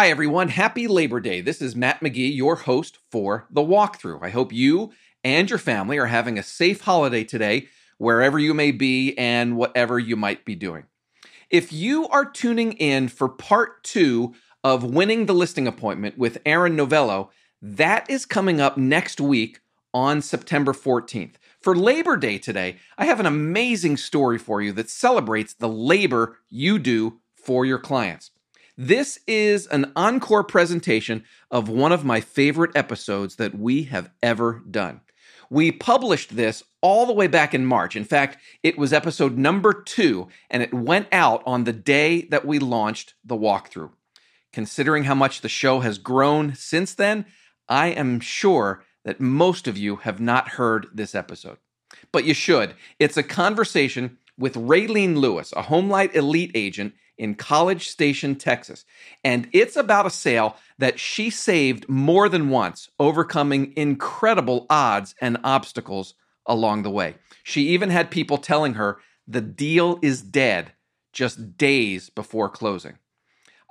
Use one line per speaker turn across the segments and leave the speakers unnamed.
Hi, everyone. Happy Labor Day. This is Matt McGee, your host for The Walkthrough. I hope you and your family are having a safe holiday today, wherever you may be and whatever you might be doing. If you are tuning in for part two of Winning the Listing Appointment with Aaron Novello, that is coming up next week on September 14th. For Labor Day today, I have an amazing story for you that celebrates the labor you do for your clients. This is an encore presentation of one of my favorite episodes that we have ever done. We published this all the way back in March. In fact, it was episode number two, and it went out on the day that we launched the walkthrough. Considering how much the show has grown since then, I am sure that most of you have not heard this episode. But you should. It's a conversation with Raylene Lewis, a Homelight Elite agent in College Station, Texas. And it's about a sale that she saved more than once, overcoming incredible odds and obstacles along the way. She even had people telling her the deal is dead just days before closing.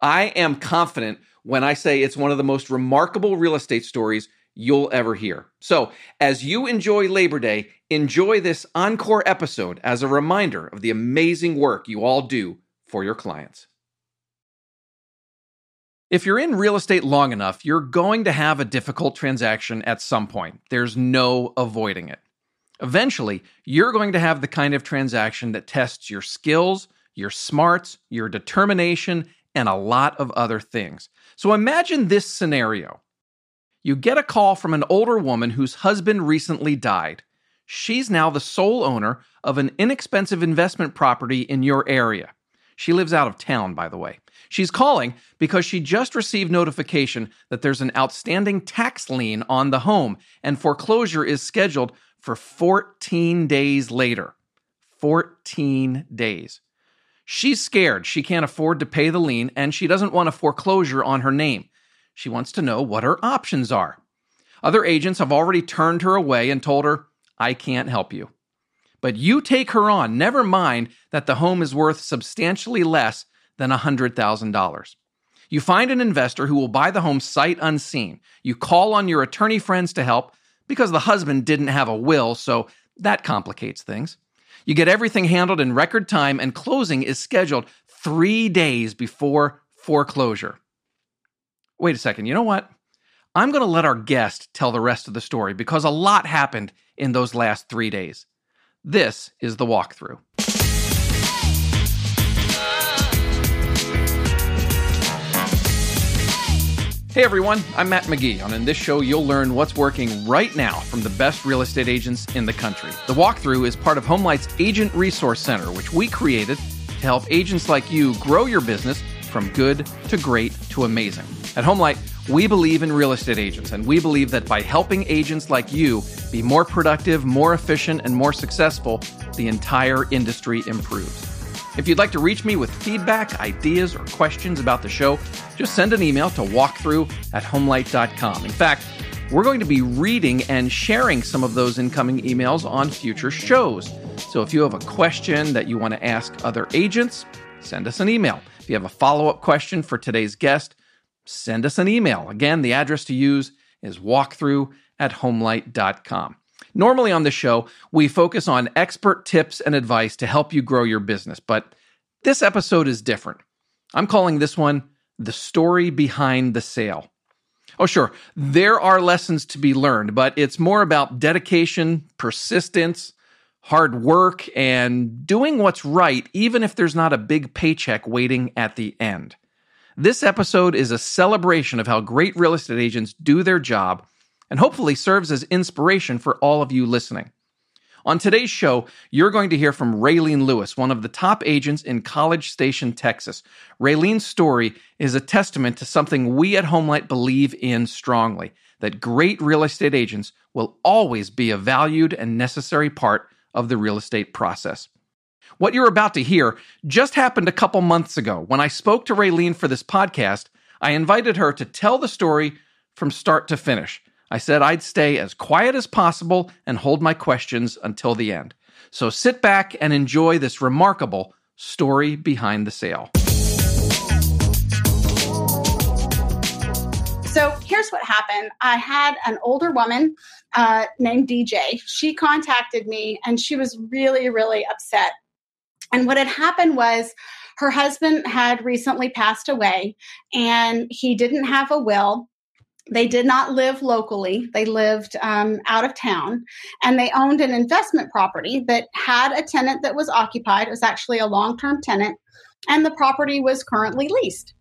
I am confident when I say it's one of the most remarkable real estate stories you'll ever hear. So, as you enjoy Labor Day, enjoy this encore episode as a reminder of the amazing work you all do for your clients. If you're in real estate long enough, you're going to have a difficult transaction at some point. There's no avoiding it. Eventually, you're going to have the kind of transaction that tests your skills, your smarts, your determination, and a lot of other things. So imagine this scenario. You get a call from an older woman whose husband recently died. She's now the sole owner of an inexpensive investment property in your area. She lives out of town, by the way. She's calling because she just received notification that there's an outstanding tax lien on the home, and foreclosure is scheduled for 14 days later. 14 days. She's scared she can't afford to pay the lien, and she doesn't want a foreclosure on her name. She wants to know what her options are. Other agents have already turned her away and told her, I can't help you. But you take her on, never mind that the home is worth substantially less than $100,000. You find an investor who will buy the home sight unseen. You call on your attorney friends to help because the husband didn't have a will, so that complicates things. You get everything handled in record time, and closing is scheduled three days before foreclosure. Wait a second, you know what? I'm going to let our guest tell the rest of the story because a lot happened in those last three days. This is the walkthrough. Hey everyone, I'm Matt McGee, and in this show, you'll learn what's working right now from the best real estate agents in the country. The walkthrough is part of Homelight's Agent Resource Center, which we created to help agents like you grow your business from good to great to amazing. At Homelight, we believe in real estate agents, and we believe that by helping agents like you be more productive, more efficient, and more successful, the entire industry improves. If you'd like to reach me with feedback, ideas, or questions about the show, just send an email to walkthrough at homelight.com. In fact, we're going to be reading and sharing some of those incoming emails on future shows. So if you have a question that you want to ask other agents, send us an email. If you have a follow up question for today's guest, send us an email. Again, the address to use is walkthrough at homelight.com. Normally on the show, we focus on expert tips and advice to help you grow your business, but this episode is different. I'm calling this one The Story Behind the Sale. Oh, sure, there are lessons to be learned, but it's more about dedication, persistence, hard work, and doing what's right, even if there's not a big paycheck waiting at the end. This episode is a celebration of how great real estate agents do their job and hopefully serves as inspiration for all of you listening. On today's show, you're going to hear from Raylene Lewis, one of the top agents in College Station, Texas. Raylene's story is a testament to something we at Homelight believe in strongly that great real estate agents will always be a valued and necessary part of the real estate process. What you're about to hear just happened a couple months ago. When I spoke to Raylene for this podcast, I invited her to tell the story from start to finish. I said I'd stay as quiet as possible and hold my questions until the end. So sit back and enjoy this remarkable story behind the sale.
So here's what happened. I had an older woman uh, named DJ. She contacted me and she was really, really upset. And what had happened was her husband had recently passed away and he didn't have a will. They did not live locally. They lived um, out of town and they owned an investment property that had a tenant that was occupied. It was actually a long term tenant and the property was currently leased.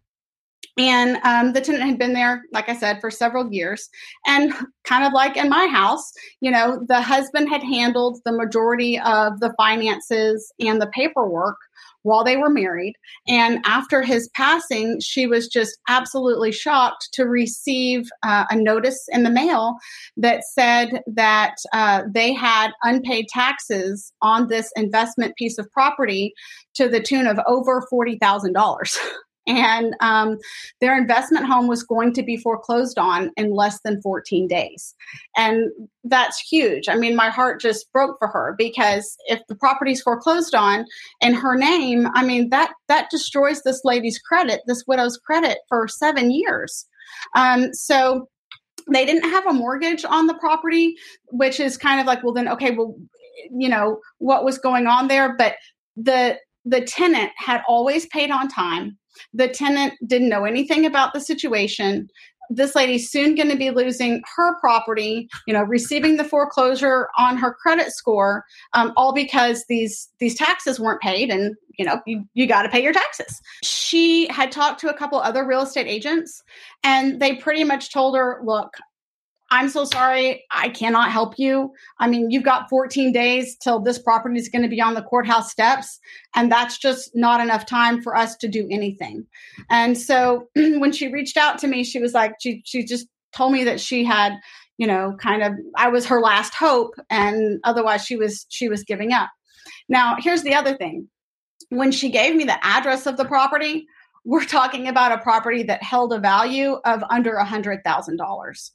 And um, the tenant had been there, like I said, for several years. And kind of like in my house, you know, the husband had handled the majority of the finances and the paperwork while they were married. And after his passing, she was just absolutely shocked to receive uh, a notice in the mail that said that uh, they had unpaid taxes on this investment piece of property to the tune of over $40,000. and um, their investment home was going to be foreclosed on in less than 14 days. And that's huge. I mean, my heart just broke for her because if the property's foreclosed on in her name, I mean that that destroys this lady's credit, this widow's credit for seven years. Um, so they didn't have a mortgage on the property, which is kind of like, well, then okay, well, you know what was going on there, but the the tenant had always paid on time the tenant didn't know anything about the situation. This lady's soon going to be losing her property, you know, receiving the foreclosure on her credit score, um, all because these these taxes weren't paid, and you know, you, you got to pay your taxes. She had talked to a couple other real estate agents, and they pretty much told her, "Look, I'm so sorry. I cannot help you. I mean, you've got 14 days till this property is going to be on the courthouse steps. And that's just not enough time for us to do anything. And so when she reached out to me, she was like, she, she just told me that she had, you know, kind of, I was her last hope. And otherwise she was, she was giving up. Now, here's the other thing. When she gave me the address of the property, we're talking about a property that held a value of under a hundred thousand dollars.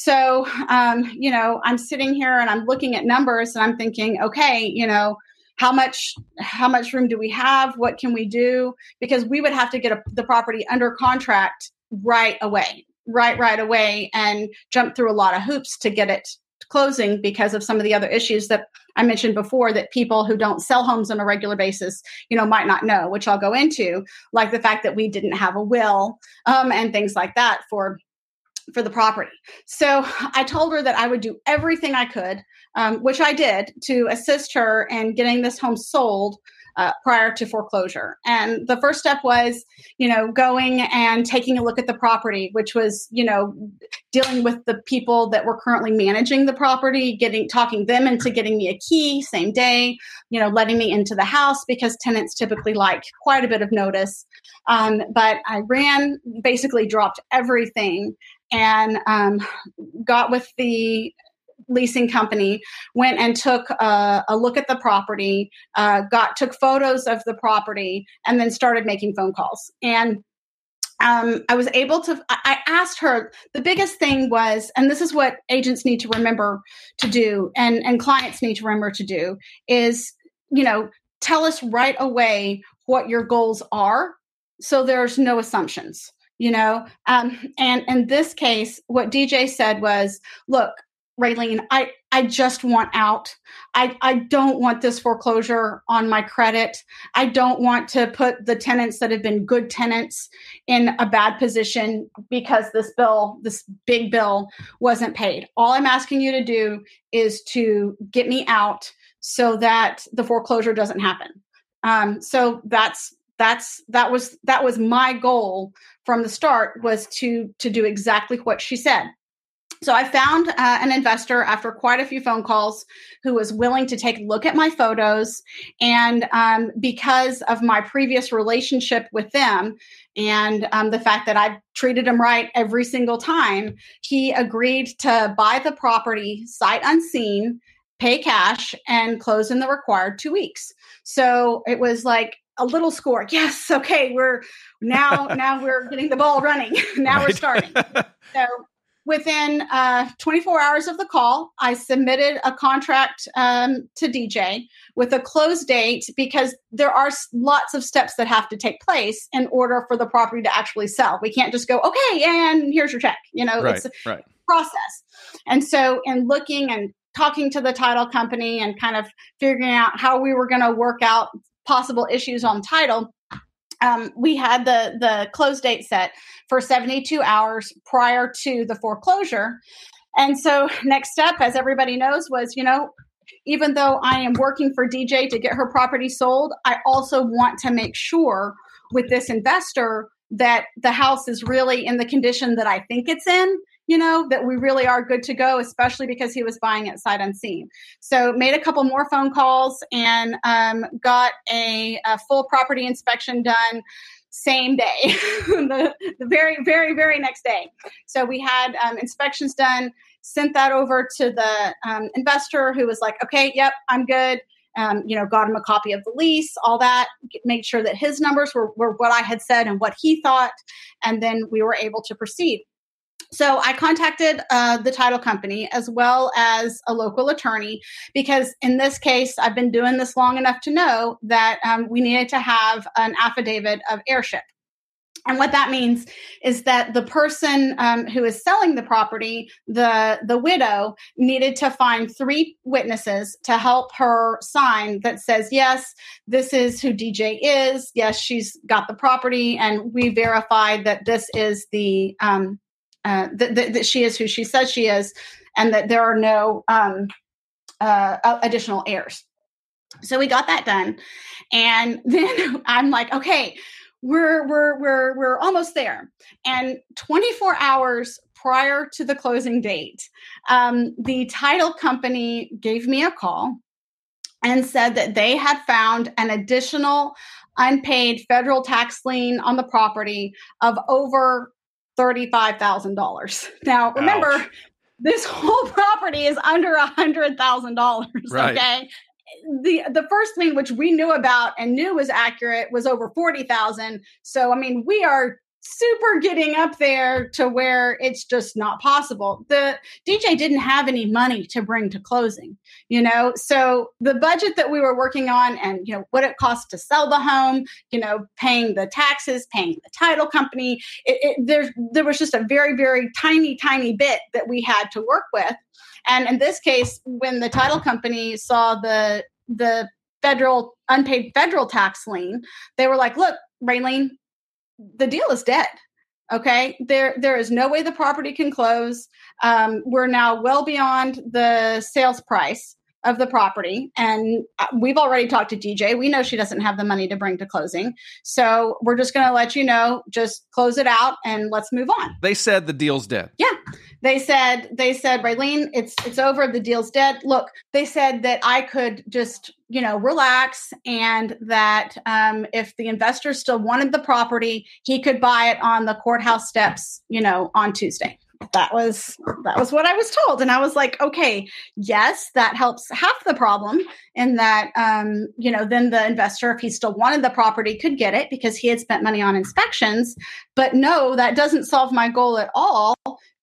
So, um, you know, I'm sitting here and I'm looking at numbers and I'm thinking, okay, you know, how much how much room do we have? What can we do? Because we would have to get a, the property under contract right away, right right away, and jump through a lot of hoops to get it closing because of some of the other issues that I mentioned before that people who don't sell homes on a regular basis, you know, might not know, which I'll go into, like the fact that we didn't have a will um, and things like that for for the property. So I told her that I would do everything I could, um, which I did, to assist her in getting this home sold uh, prior to foreclosure. And the first step was, you know, going and taking a look at the property, which was, you know, dealing with the people that were currently managing the property, getting talking them into getting me a key same day, you know, letting me into the house because tenants typically like quite a bit of notice. Um, but I ran, basically dropped everything and um, got with the leasing company went and took a, a look at the property uh, got took photos of the property and then started making phone calls and um, I was able to. I asked her. The biggest thing was, and this is what agents need to remember to do, and and clients need to remember to do is, you know, tell us right away what your goals are, so there's no assumptions you know? Um, and in this case what dj said was look raylene i i just want out. I i don't want this foreclosure on my credit. I don't want to put the tenants that have been good tenants in a bad position because this bill this big bill wasn't paid. All i'm asking you to do is to get me out so that the foreclosure doesn't happen. Um, so that's that's that was that was my goal from the start was to to do exactly what she said. So i found uh, an investor after quite a few phone calls who was willing to take a look at my photos and um, because of my previous relationship with them and um, the fact that i treated him right every single time he agreed to buy the property sight unseen pay cash and close in the required two weeks. So it was like a little score. Yes, okay, we're now now we're getting the ball running. now right. we're starting. so within uh, 24 hours of the call, I submitted a contract um, to DJ with a close date because there are lots of steps that have to take place in order for the property to actually sell. We can't just go, okay, and here's your check. You know,
right,
it's a
right.
process. And so, in looking and talking to the title company and kind of figuring out how we were going to work out possible issues on title, um, we had the the close date set for 72 hours prior to the foreclosure. And so, next step, as everybody knows, was you know, even though I am working for DJ to get her property sold, I also want to make sure with this investor that the house is really in the condition that I think it's in you know, that we really are good to go, especially because he was buying it sight unseen. So made a couple more phone calls and um, got a, a full property inspection done same day, the, the, very, very, very next day. So we had um, inspections done, sent that over to the um, investor who was like, okay, yep, I'm good. Um, you know, got him a copy of the lease, all that, made sure that his numbers were, were what I had said and what he thought. And then we were able to proceed. So I contacted uh, the title company as well as a local attorney because in this case, I've been doing this long enough to know that um, we needed to have an affidavit of heirship. And what that means is that the person um, who is selling the property, the the widow, needed to find three witnesses to help her sign that says, yes, this is who DJ is. Yes, she's got the property, and we verified that this is the um, uh, that, that, that, she is who she says she is, and that there are no um, uh, additional heirs. So we got that done, and then I'm like, okay, we're we're we're we're almost there. And 24 hours prior to the closing date, um, the title company gave me a call and said that they had found an additional unpaid federal tax lien on the property of over $35,000. Now, remember, Ouch. this whole property is under a $100,000. Right. Okay. The the first thing which we knew about and knew was accurate was over 40,000. So I mean, we are super getting up there to where it's just not possible. The DJ didn't have any money to bring to closing, you know. So the budget that we were working on and you know what it cost to sell the home, you know, paying the taxes, paying the title company, it, it, there there was just a very very tiny tiny bit that we had to work with. And in this case, when the title company saw the the federal unpaid federal tax lien, they were like, "Look, Raylene, the deal is dead. Okay, there there is no way the property can close. Um, we're now well beyond the sales price of the property, and uh, we've already talked to DJ. We know she doesn't have the money to bring to closing, so we're just going to let you know. Just close it out and let's move on.
They said the deal's dead.
Yeah, they said they said Raylene, it's it's over. The deal's dead. Look, they said that I could just you know relax and that um, if the investor still wanted the property, he could buy it on the courthouse steps. You know, on Tuesday that was that was what I was told, and I was like, okay, yes, that helps half the problem in that um, you know then the investor, if he still wanted the property, could get it because he had spent money on inspections. But no, that doesn't solve my goal at all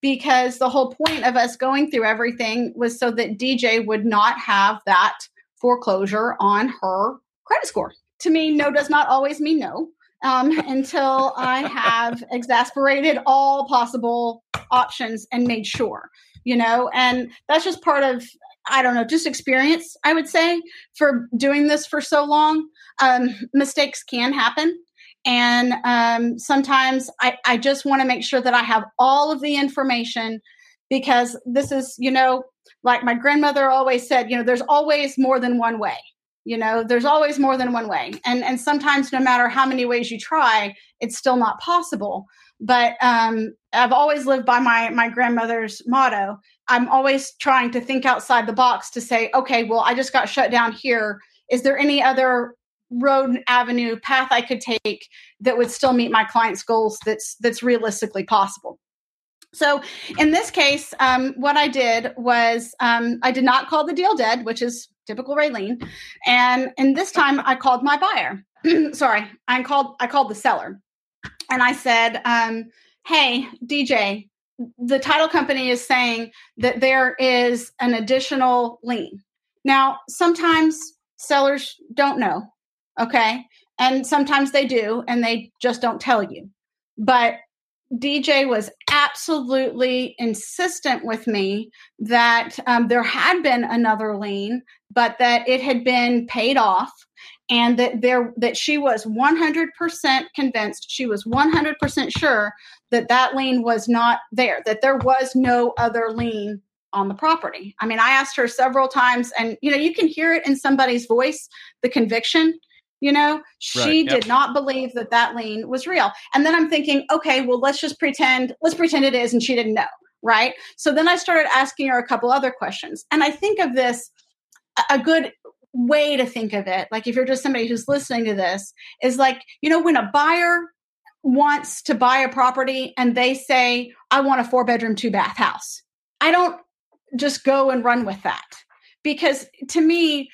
because the whole point of us going through everything was so that DJ would not have that foreclosure on her credit score. To me, no does not always mean no. Um, until I have exasperated all possible options and made sure, you know, and that's just part of, I don't know, just experience, I would say, for doing this for so long. Um, mistakes can happen. And um, sometimes I, I just want to make sure that I have all of the information because this is, you know, like my grandmother always said, you know, there's always more than one way. You know, there's always more than one way. And and sometimes no matter how many ways you try, it's still not possible. But um, I've always lived by my my grandmother's motto. I'm always trying to think outside the box to say, okay, well, I just got shut down here. Is there any other road avenue path i could take that would still meet my client's goals that's that's realistically possible. So in this case um, what i did was um, i did not call the deal dead which is typical raylene and and this time i called my buyer. Sorry i called i called the seller and i said um, hey dj the title company is saying that there is an additional lien. Now, sometimes sellers don't know, okay? And sometimes they do, and they just don't tell you. But DJ was absolutely insistent with me that um, there had been another lien, but that it had been paid off and that there that she was 100% convinced she was 100% sure that that lien was not there that there was no other lien on the property i mean i asked her several times and you know you can hear it in somebody's voice the conviction you know? She right, yep. did not believe that that lien was real. And then i'm thinking okay well let's just pretend let's pretend it is and she didn't know right? So then i started asking her a couple other questions. And i think of this a good way to think of it like if you're just somebody who's listening to this is like you know when a buyer wants to buy a property and they say i want a four bedroom two bath house i don't just go and run with that. Because to me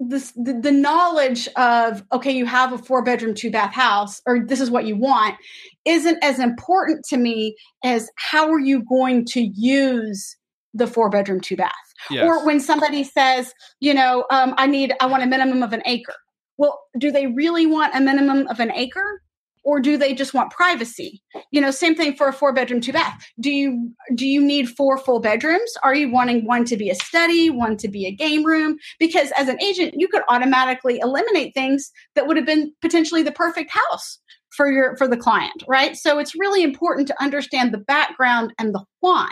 this the, the, knowledge of okay you have a four bedroom two bath house or this is what you want isn't as important to me as how are you going to use the four bedroom two bath? Yes. or when somebody says you know um, i need i want a minimum of an acre. Well do they really want a minimum of an acre or do they just want privacy? You know same thing for a four bedroom two bath. Do you do you need four full bedrooms? Are you wanting one to be a study one to be a game room? Because as an agent you could automatically eliminate things that would have been potentially the perfect house for your for the client right? So it's really important to understand the background and the why.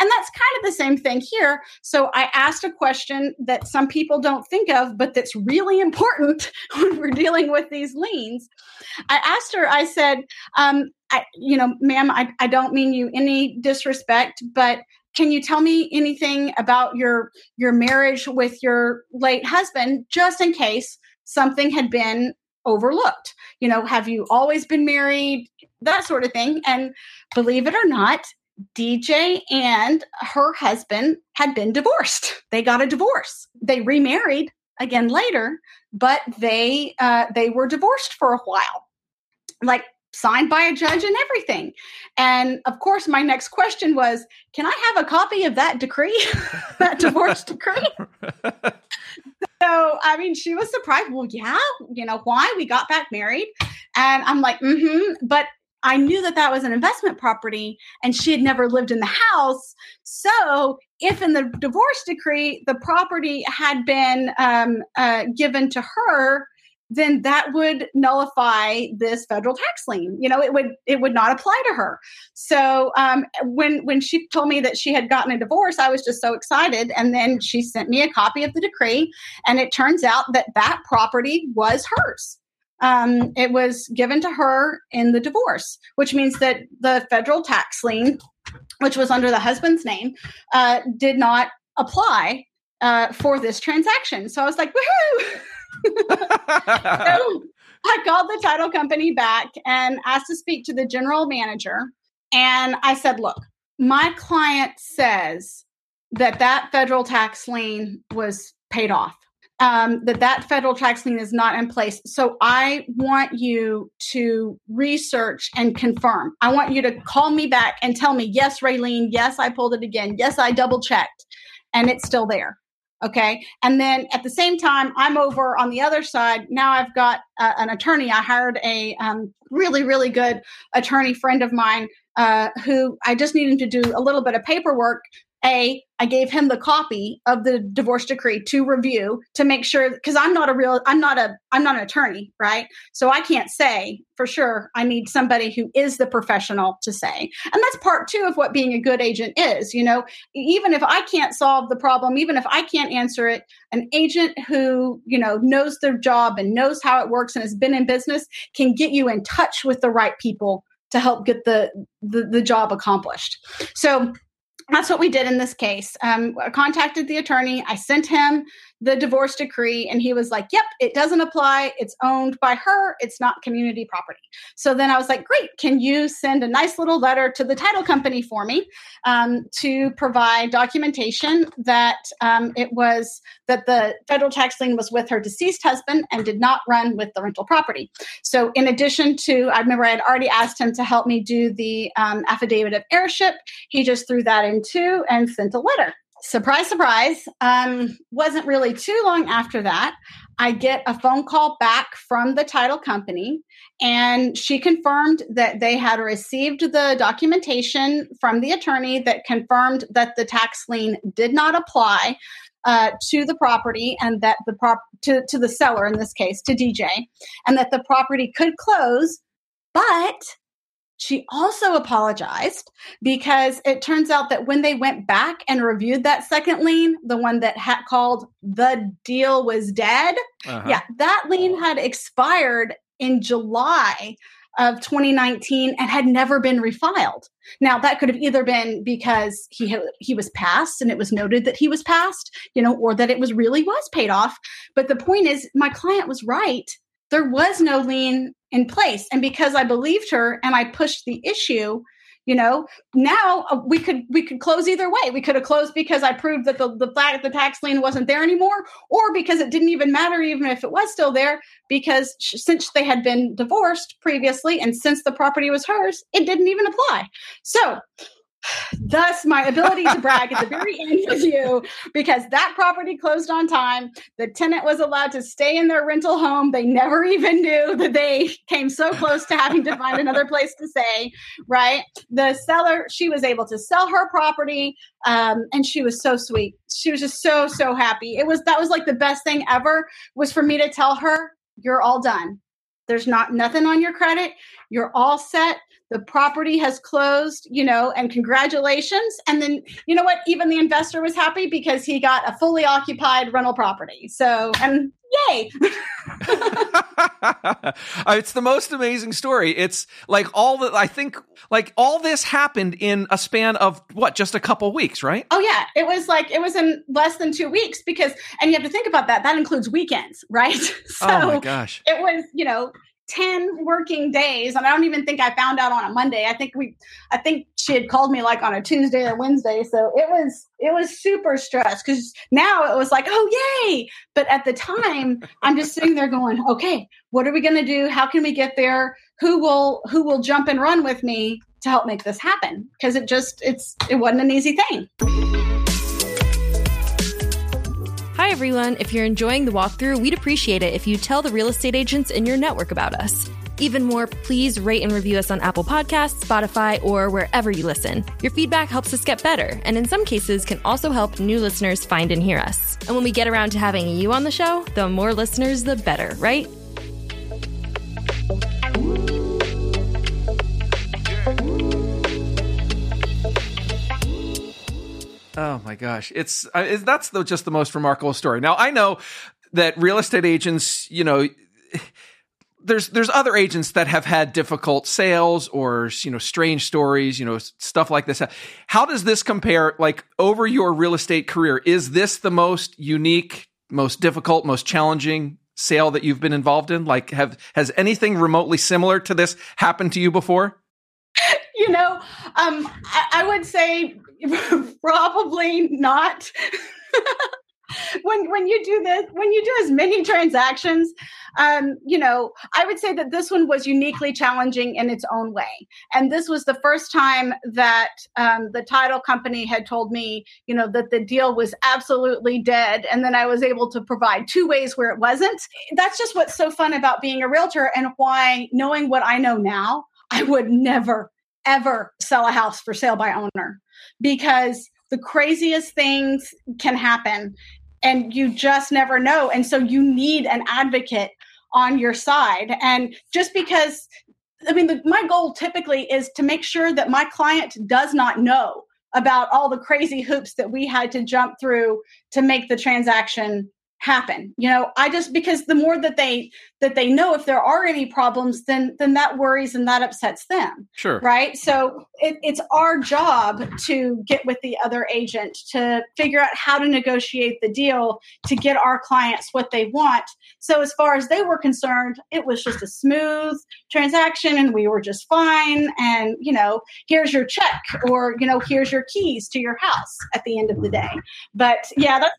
And that's kind of the same thing here. So i asked a question that some people don't think of but that's really important when we're dealing with these liens. I asked her i said um, I, you know ma'am I, I don't mean you any disrespect but can you tell me anything about your your marriage with your late husband just in case something had been overlooked. You know, have you always been married? That sort of thing. And believe it or not, DJ and her husband had been divorced. They got a divorce. They remarried again later, but they uh, they were divorced for a while, like signed by a judge and everything. And of course, my next question was, "Can I have a copy of that decree, that divorce decree?" So I mean, she was surprised. Well, yeah, you know why we got back married, and I'm like, mm-hmm. But I knew that that was an investment property, and she had never lived in the house. So if in the divorce decree the property had been um, uh, given to her, then that would nullify this federal tax lien. You know, it would it would not apply to her. So um, when when she told me that she had gotten a divorce, I was just so excited. And then she sent me a copy of the decree, and it turns out that that property was hers. Um, it was given to her in the divorce, which means that the federal tax lien, which was under the husband's name, uh, did not apply uh, for this transaction. So I was like, woohoo! so I called the title company back and asked to speak to the general manager. And I said, look, my client says that that federal tax lien was paid off. Um, that that federal tax lien is not in place. So I want you to research and confirm. I want you to call me back and tell me, yes, Raylene, yes, I pulled it again. Yes, I double checked and it's still there. Okay. And then at the same time, I'm over on the other side. Now I've got uh, an attorney. I hired a um, really, really good attorney friend of mine uh, who I just needed to do a little bit of paperwork a i gave him the copy of the divorce decree to review to make sure because i'm not a real i'm not a i'm not an attorney right? So i can't say for sure i need somebody who is the professional to say. And that's part two of what being a good agent is you know? Even if i can't solve the problem even if i can't answer it an agent who you know knows their job and knows how it works and has been in business can get you in touch with the right people to help get the, the, the job accomplished. So that's what we did in this case. Um, I contacted the attorney. I sent him the divorce decree and he was like, Yep, it doesn't apply. It's owned by her. It's not community property. So then I was like, Great, can you send a nice little letter to the title company for me um, to provide documentation that um, it was that the federal tax lien was with her deceased husband and did not run with the rental property. So, in addition to, I remember I had already asked him to help me do the um, affidavit of heirship. He just threw that in too and sent a letter surprise, surprise, um, wasn't really too long after that. I get a phone call back from the title company, and she confirmed that they had received the documentation from the attorney that confirmed that the tax lien did not apply uh, to the property and that the prop to, to the seller in this case to DJ, and that the property could close, but she also apologized because it turns out that when they went back and reviewed that second lien, the one that had called the deal was dead, uh-huh. yeah, that lien had expired in July of 2019 and had never been refiled. Now that could have either been because he had, he was passed and it was noted that he was passed, you know, or that it was really was paid off. But the point is my client was right. There was no lien in place. And because I believed her and I pushed the issue, you know, now uh, we could we could close either way. We could have closed because I proved that the the fact the tax lien wasn't there anymore, or because it didn't even matter, even if it was still there, because since they had been divorced previously and since the property was hers, it didn't even apply. So Thus, my ability to brag at the very end of you because that property closed on time. The tenant was allowed to stay in their rental home. They never even knew that they came so close to having to find another place to stay, right? The seller, she was able to sell her property um, and she was so sweet. She was just so, so happy. It was, that was like the best thing ever was for me to tell her, you're all done. There's not nothing on your credit. You're all set the property has closed, you know, and congratulations. And then, you know what? Even the investor was happy because he got a fully occupied rental property. So, and yay.
Uh, it's the most amazing story. It's like all the, I think, like all this happened in a span of what, just a couple weeks, right?
Oh, yeah. It was like, it was in less than two weeks because, and you have to think about that. That includes weekends, right?
so oh my gosh.
It was, you know, 10 working days and i don't even think i found out on a monday. I think we i think she had called me like on a tuesday or wednesday so it was it was super stressed because now it was like oh yay! But at the time i'm just sitting there going okay what are we going to do? How can we get there? Who will who will jump and run with me to help make this happen? Because it just it's it wasn't an easy thing
Hi, everyone. If you're enjoying the walkthrough, we'd appreciate it if you tell the real estate agents in your network about us. Even more, please rate and review us on Apple Podcasts, Spotify, or wherever you listen. Your feedback helps us get better, and in some cases, can also help new listeners find and hear us. And when we get around to having you on the show, the more listeners, the better, right?
Oh my gosh, it's, uh, that's the, just the most remarkable story. Now I know that real estate agents, you know, there's there's other agents that have had difficult sales or you know strange stories, you know, stuff like this. How does this compare? Like over your real estate career, is this the most unique, most difficult, most challenging sale that you've been involved in? Like, have has anything remotely similar to this happened to you before?
You know, um, I, I would say probably not. when when you do this, when you do as many transactions, um, you know, I would say that this one was uniquely challenging in its own way. And this was the first time that um, the title company had told me, you know, that the deal was absolutely dead, and then I was able to provide two ways where it wasn't. That's just what's so fun about being a realtor, and why knowing what I know now, I would never ever sell a house for sale by owner because the craziest things can happen and you just never know. And so you need an advocate on your side. And just because, I mean, the, my goal typically is to make sure that my client does not know about all the crazy hoops that we had to jump through to make the transaction happen you know? I just because the more that they that they know if there are any problems then then that worries and that upsets them
sure.
right? So it, it's our job to get with the other agent to figure out how to negotiate the deal to get our clients what they want. So as far as they were concerned it was just a smooth transaction and we were just fine and you know here's your check or you know here's your keys to your house at the end of the day. But yeah that's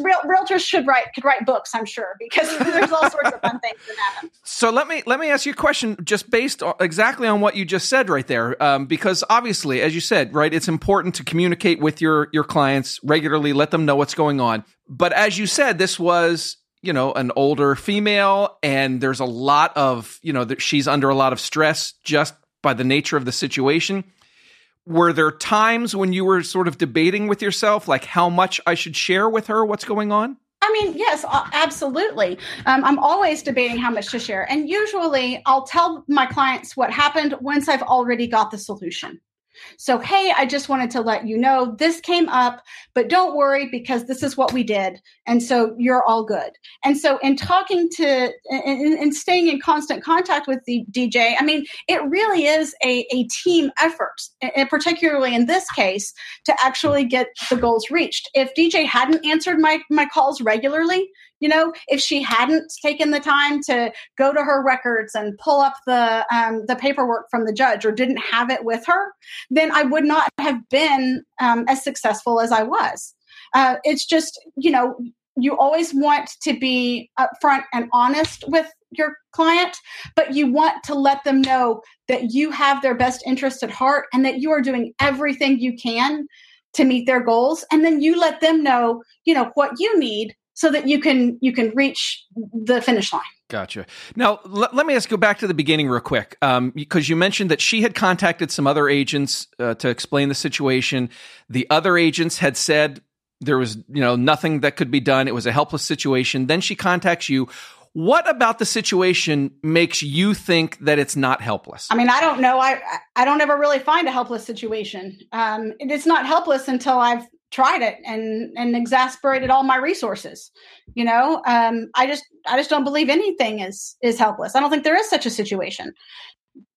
Real, realtors should write could write books, I'm sure, because there's all sorts of fun things that happen.
So let me let me ask you a question, just based on, exactly on what you just said right there, um, because obviously, as you said, right, it's important to communicate with your your clients regularly, let them know what's going on. But as you said, this was you know an older female, and there's a lot of you know that she's under a lot of stress just by the nature of the situation were there times when you were sort of debating with yourself like how much i should share with her what's going on
I mean, yes, absolutely. Um, I'm always debating how much to share. And usually I'll tell my clients what happened once I've already got the solution. So, hey, I just wanted to let you know this came up, but don't worry because this is what we did. And so you're all good. And so, in talking to and, staying in constant contact with the DJ, I mean, it really is a, a team effort, and particularly in this case, to actually get the goals reached. If DJ hadn't answered my, my calls regularly, you know if she hadn't taken the time to go to her records and pull up the um, the paperwork from the judge or didn't have it with her then i would not have been um, as successful as i was uh, it's just you know you always want to be upfront and honest with your client, but you want to let them know that you have their best interest at heart and that you are doing everything you can to meet their goals. And then you let them know, you know, what you need so that you can you can reach the finish line.
Gotcha. Now, l- let me ask you back to the beginning real quick, um, because you mentioned that she had contacted some other agents uh, to explain the situation. The other agents had said there was, you know, nothing that could be done. It was a helpless situation. Then she contacts you. What about the situation makes you think that it's not helpless?
I mean, I don't know. I I don't ever really find a helpless situation. Um, it's not helpless until I've tried it and and exasperated all my resources you know? Um, i just i just don't believe anything is is helpless. I don't think there is such a situation.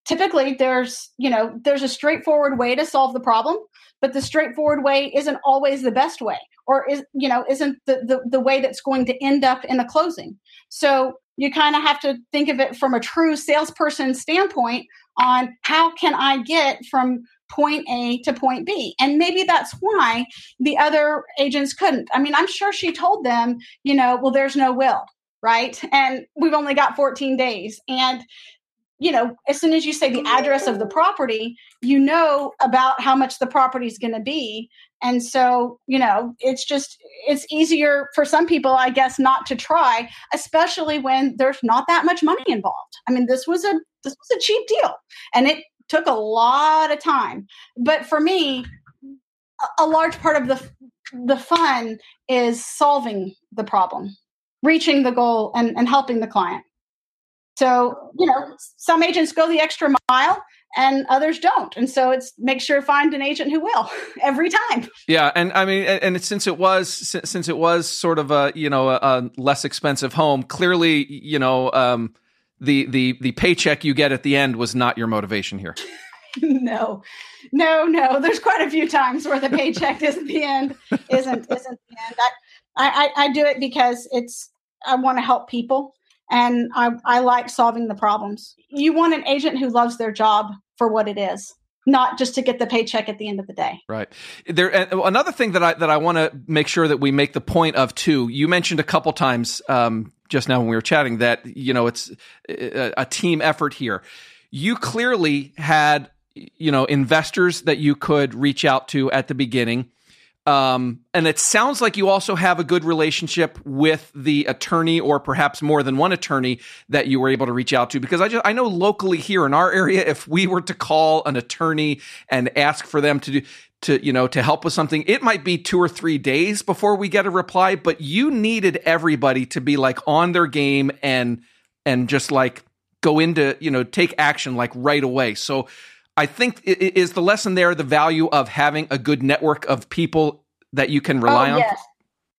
Typically there's you know there's a straightforward way to solve the problem but the straightforward way isn't always the best way or is you know isn't the the, the way that's going to end up in a closing. So you kind of have to think of it from a true salesperson standpoint on how can i get from point A to point B. And maybe that's why the other agents couldn't. I mean, I'm sure she told them, you know, well, there's no will, right? And we've only got 14 days. And you know, as soon as you say the address of the property, you know about how much the property is going to be. And so, you know, it's just, it's easier for some people, I guess, not to try, especially when there's not that much money involved. I mean, this was a, this was a cheap deal and it took a lot of time. But for me, a large part of the the fun is solving the problem, reaching the goal, and, and helping the client. So, you know, some agents go the extra mile and others don't. And so it's make sure find an agent who will every time.
Yeah. And I mean, and since it was, since it was sort of a, you know, a, a less expensive home, clearly, you know, um, the the the paycheck you get at the end was not your motivation here.
no, no, no. There's quite a few times where the paycheck isn't the end. Isn't isn't the end. I, I I do it because it's I want to help people and I I like solving the problems. You want an agent who loves their job for what it is not just to get the paycheck at the end of the day.
Right. There another thing that I that I want to make sure that we make the point of too. You mentioned a couple times um, just now when we were chatting that you know it's a, a team effort here. You clearly had you know investors that you could reach out to at the beginning. Um, and it sounds like you also have a good relationship with the attorney, or perhaps more than one attorney that you were able to reach out to. Because I just I know locally here in our area, if we were to call an attorney and ask for them to do to you know to help with something it might be two or three days before we get a reply but you needed everybody to be like on their game and and just like go into you know take action like right away so i think is the lesson there the value of having a good network of people that you can rely
oh,
on
yes.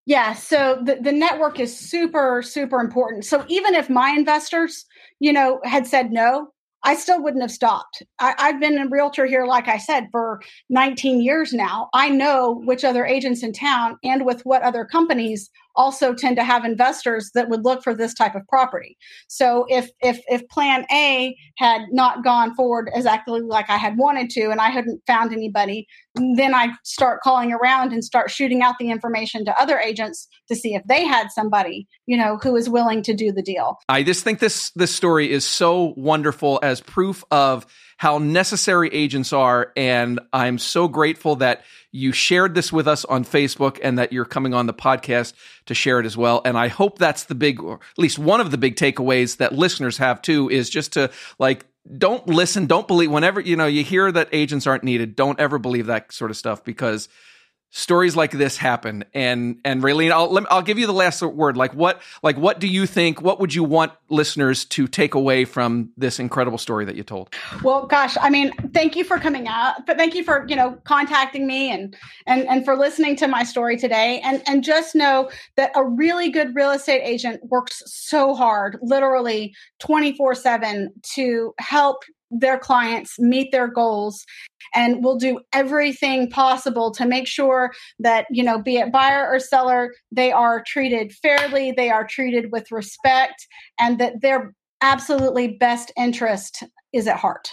Yeah, so the, the network is super, super important. So even if my investors, you know, had said no, I still wouldn't have stopped. I, have been a realtor here, like I said, for 19 years now. I know which other agents in town and with what other companies also tend to have investors that would look for this type of property. So if if if plan A had not gone forward exactly like I had wanted to and I hadn't found anybody, then I start calling around and start shooting out the information to other agents to see if they had somebody, you know, who is willing to do the deal.
I just think this this story is so wonderful as proof of how necessary agents are and I'm so grateful that you shared this with us on Facebook and that you're coming on the podcast to share it as well. And I hope that's the big, or at least one of the big takeaways that listeners have too, is just to like, don't listen, don't believe whenever, you know, you hear that agents aren't needed, don't ever believe that sort of stuff because stories like this happen. And and Raylene I'll let, I'll give you the last word. Like what like what do you think what would you want listeners to take away from this incredible story that you told?
Well gosh I mean thank you for coming out but thank you for you know contacting me and and and for listening to my story today. And and just know that a really good real estate agent works so hard literally 24/7 to help their clients meet their goals and we'll do everything possible to make sure that you know be it buyer or seller they are treated fairly they are treated with respect and that their absolutely best interest is at heart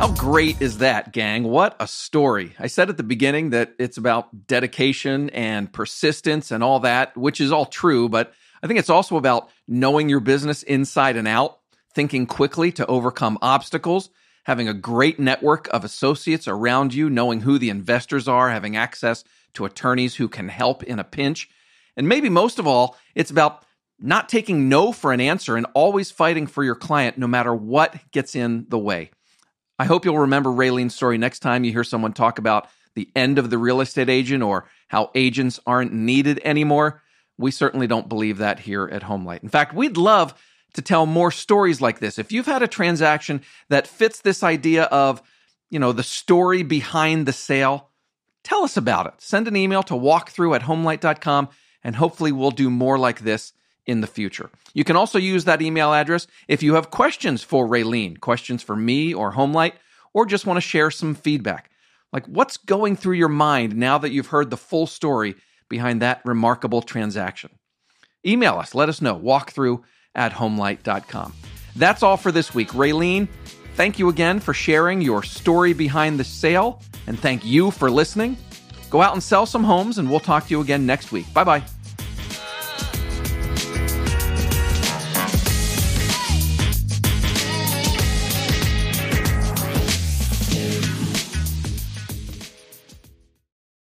How great is that, gang? What a story. I said at the beginning that it's about dedication and persistence and all that, which is all true, but I think it's also about knowing your business inside and out, thinking quickly to overcome obstacles, having a great network of associates around you, knowing who the investors are, having access to attorneys who can help in a pinch. And maybe most of all, it's about not taking no for an answer and always fighting for your client no matter what gets in the way. I hope you'll remember Raylene's story next time you hear someone talk about the end of the real estate agent or how agents aren't needed anymore. We certainly don't believe that here at Homelight. In fact, we'd love to tell more stories like this. If you've had a transaction that fits this idea of, you know, the story behind the sale, tell us about it. Send an email to walkthrough at homelight.com and hopefully we'll do more like this in the future. You can also use that email address if you have questions for Raylene, questions for me or Homelight, or just want to share some feedback. Like what's going through your mind now that you've heard the full story behind that remarkable transaction. Email us, let us know, walkthrough at homelight.com. That's all for this week. Raylene, thank you again for sharing your story behind the sale, and thank you for listening. Go out and sell some homes, and we'll talk to you again next week. Bye bye.